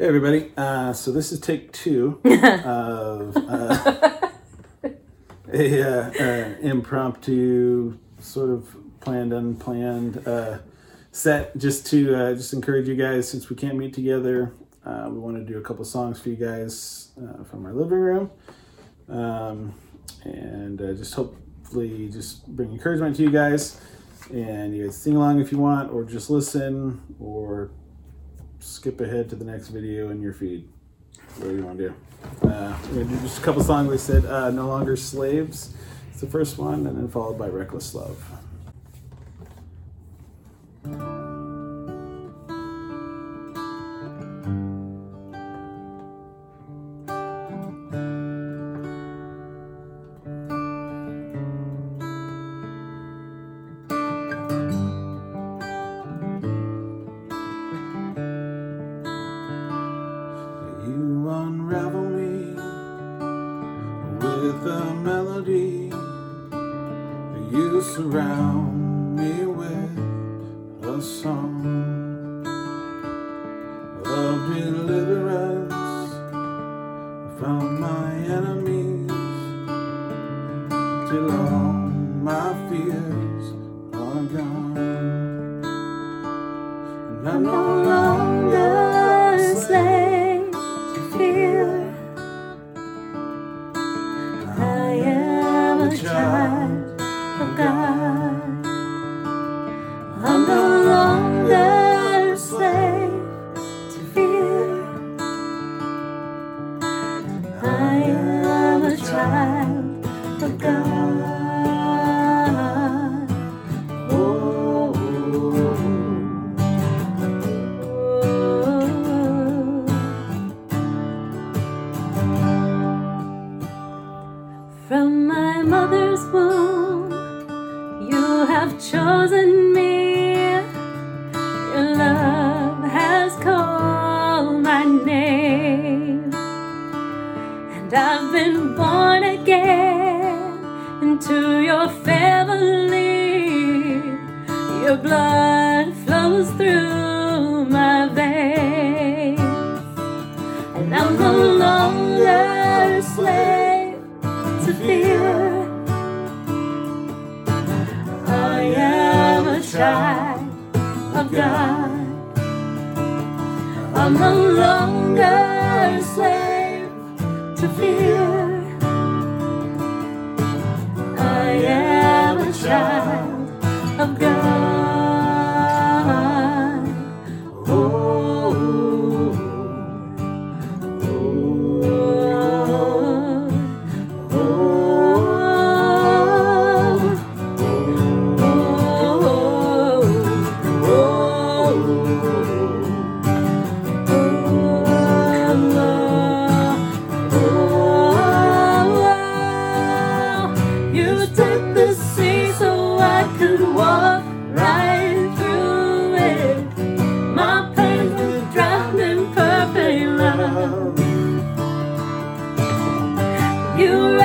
Hey everybody. Uh, so this is take two of uh, a uh, uh, impromptu, sort of planned, unplanned uh, set, just to uh, just encourage you guys. Since we can't meet together, uh, we want to do a couple songs for you guys uh, from our living room, um, and uh, just hopefully just bring encouragement to you guys. And you guys sing along if you want, or just listen, or skip ahead to the next video in your feed. Whatever you want to do. Uh, we're gonna do just a couple songs. We said uh, "No Longer Slaves." It's the first one, and then followed by "Reckless Love." Surround me with a song of deliverance from my enemies till all my fears are gone. And I'm no longer am a child of God. Oh, From my mother's womb, you have chosen I'm no longer a slave to fear. I am a child of God. oh, You You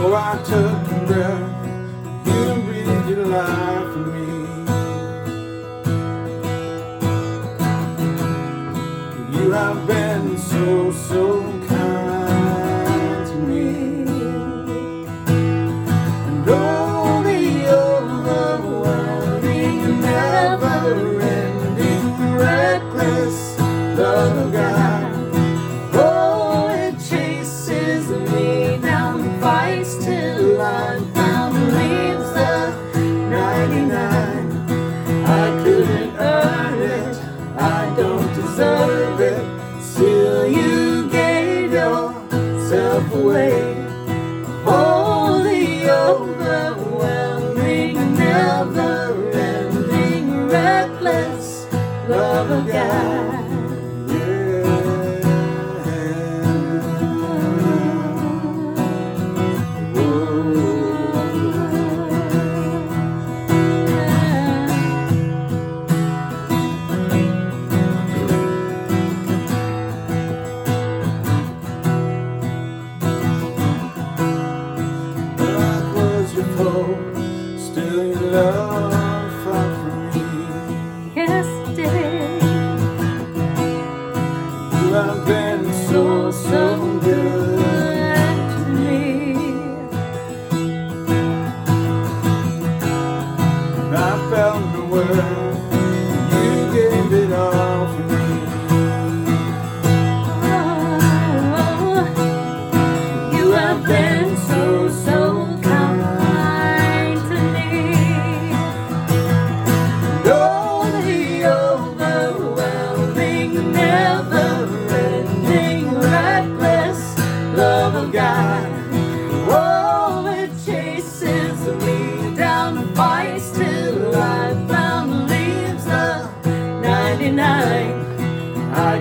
So I took a breath. You breathed your life for me. You have been so, so kind to me. And all the overwhelming, never ending, reckless love of God. yourself away. Holy, overwhelming, never ending, reckless love of God.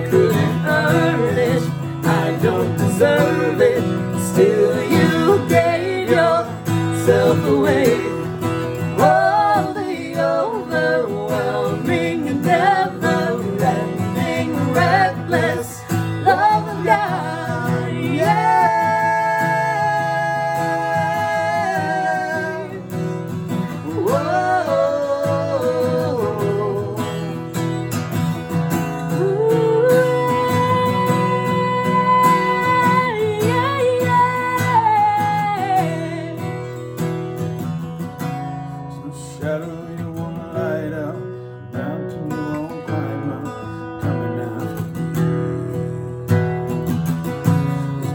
Good. couldn't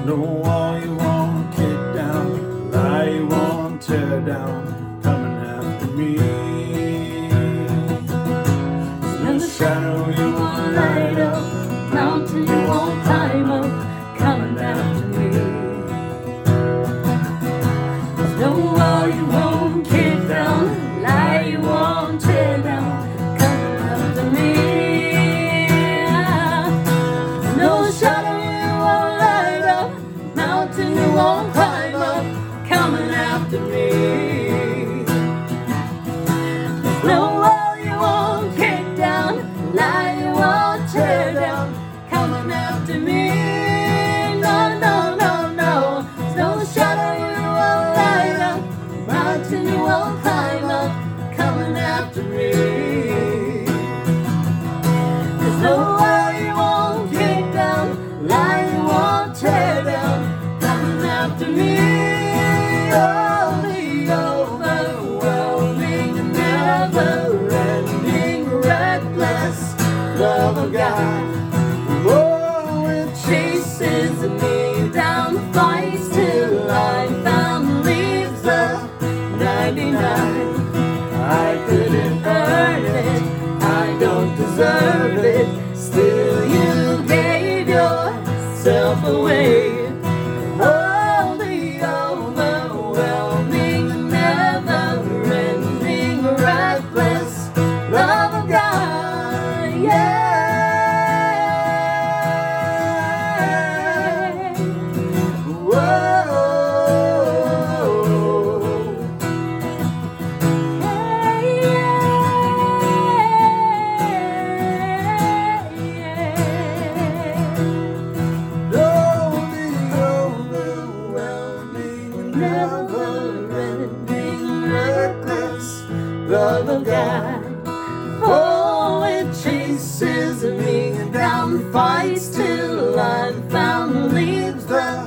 No wall you won't kick down, lie you won't tear down. I couldn't earn it. I don't deserve love of God. Oh, it chases me down, fights till I'm found, leaves the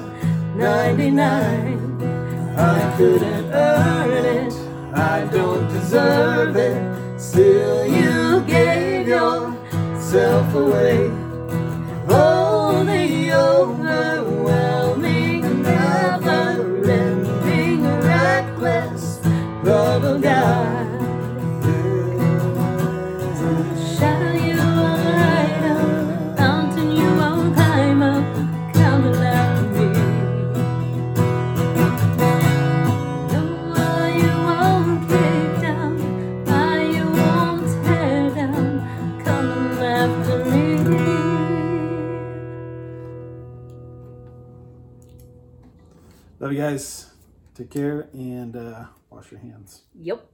99. I couldn't earn it, I don't deserve it, still you gave yourself away. Oh, the over Love you guys. Take care and uh, wash your hands. Yep.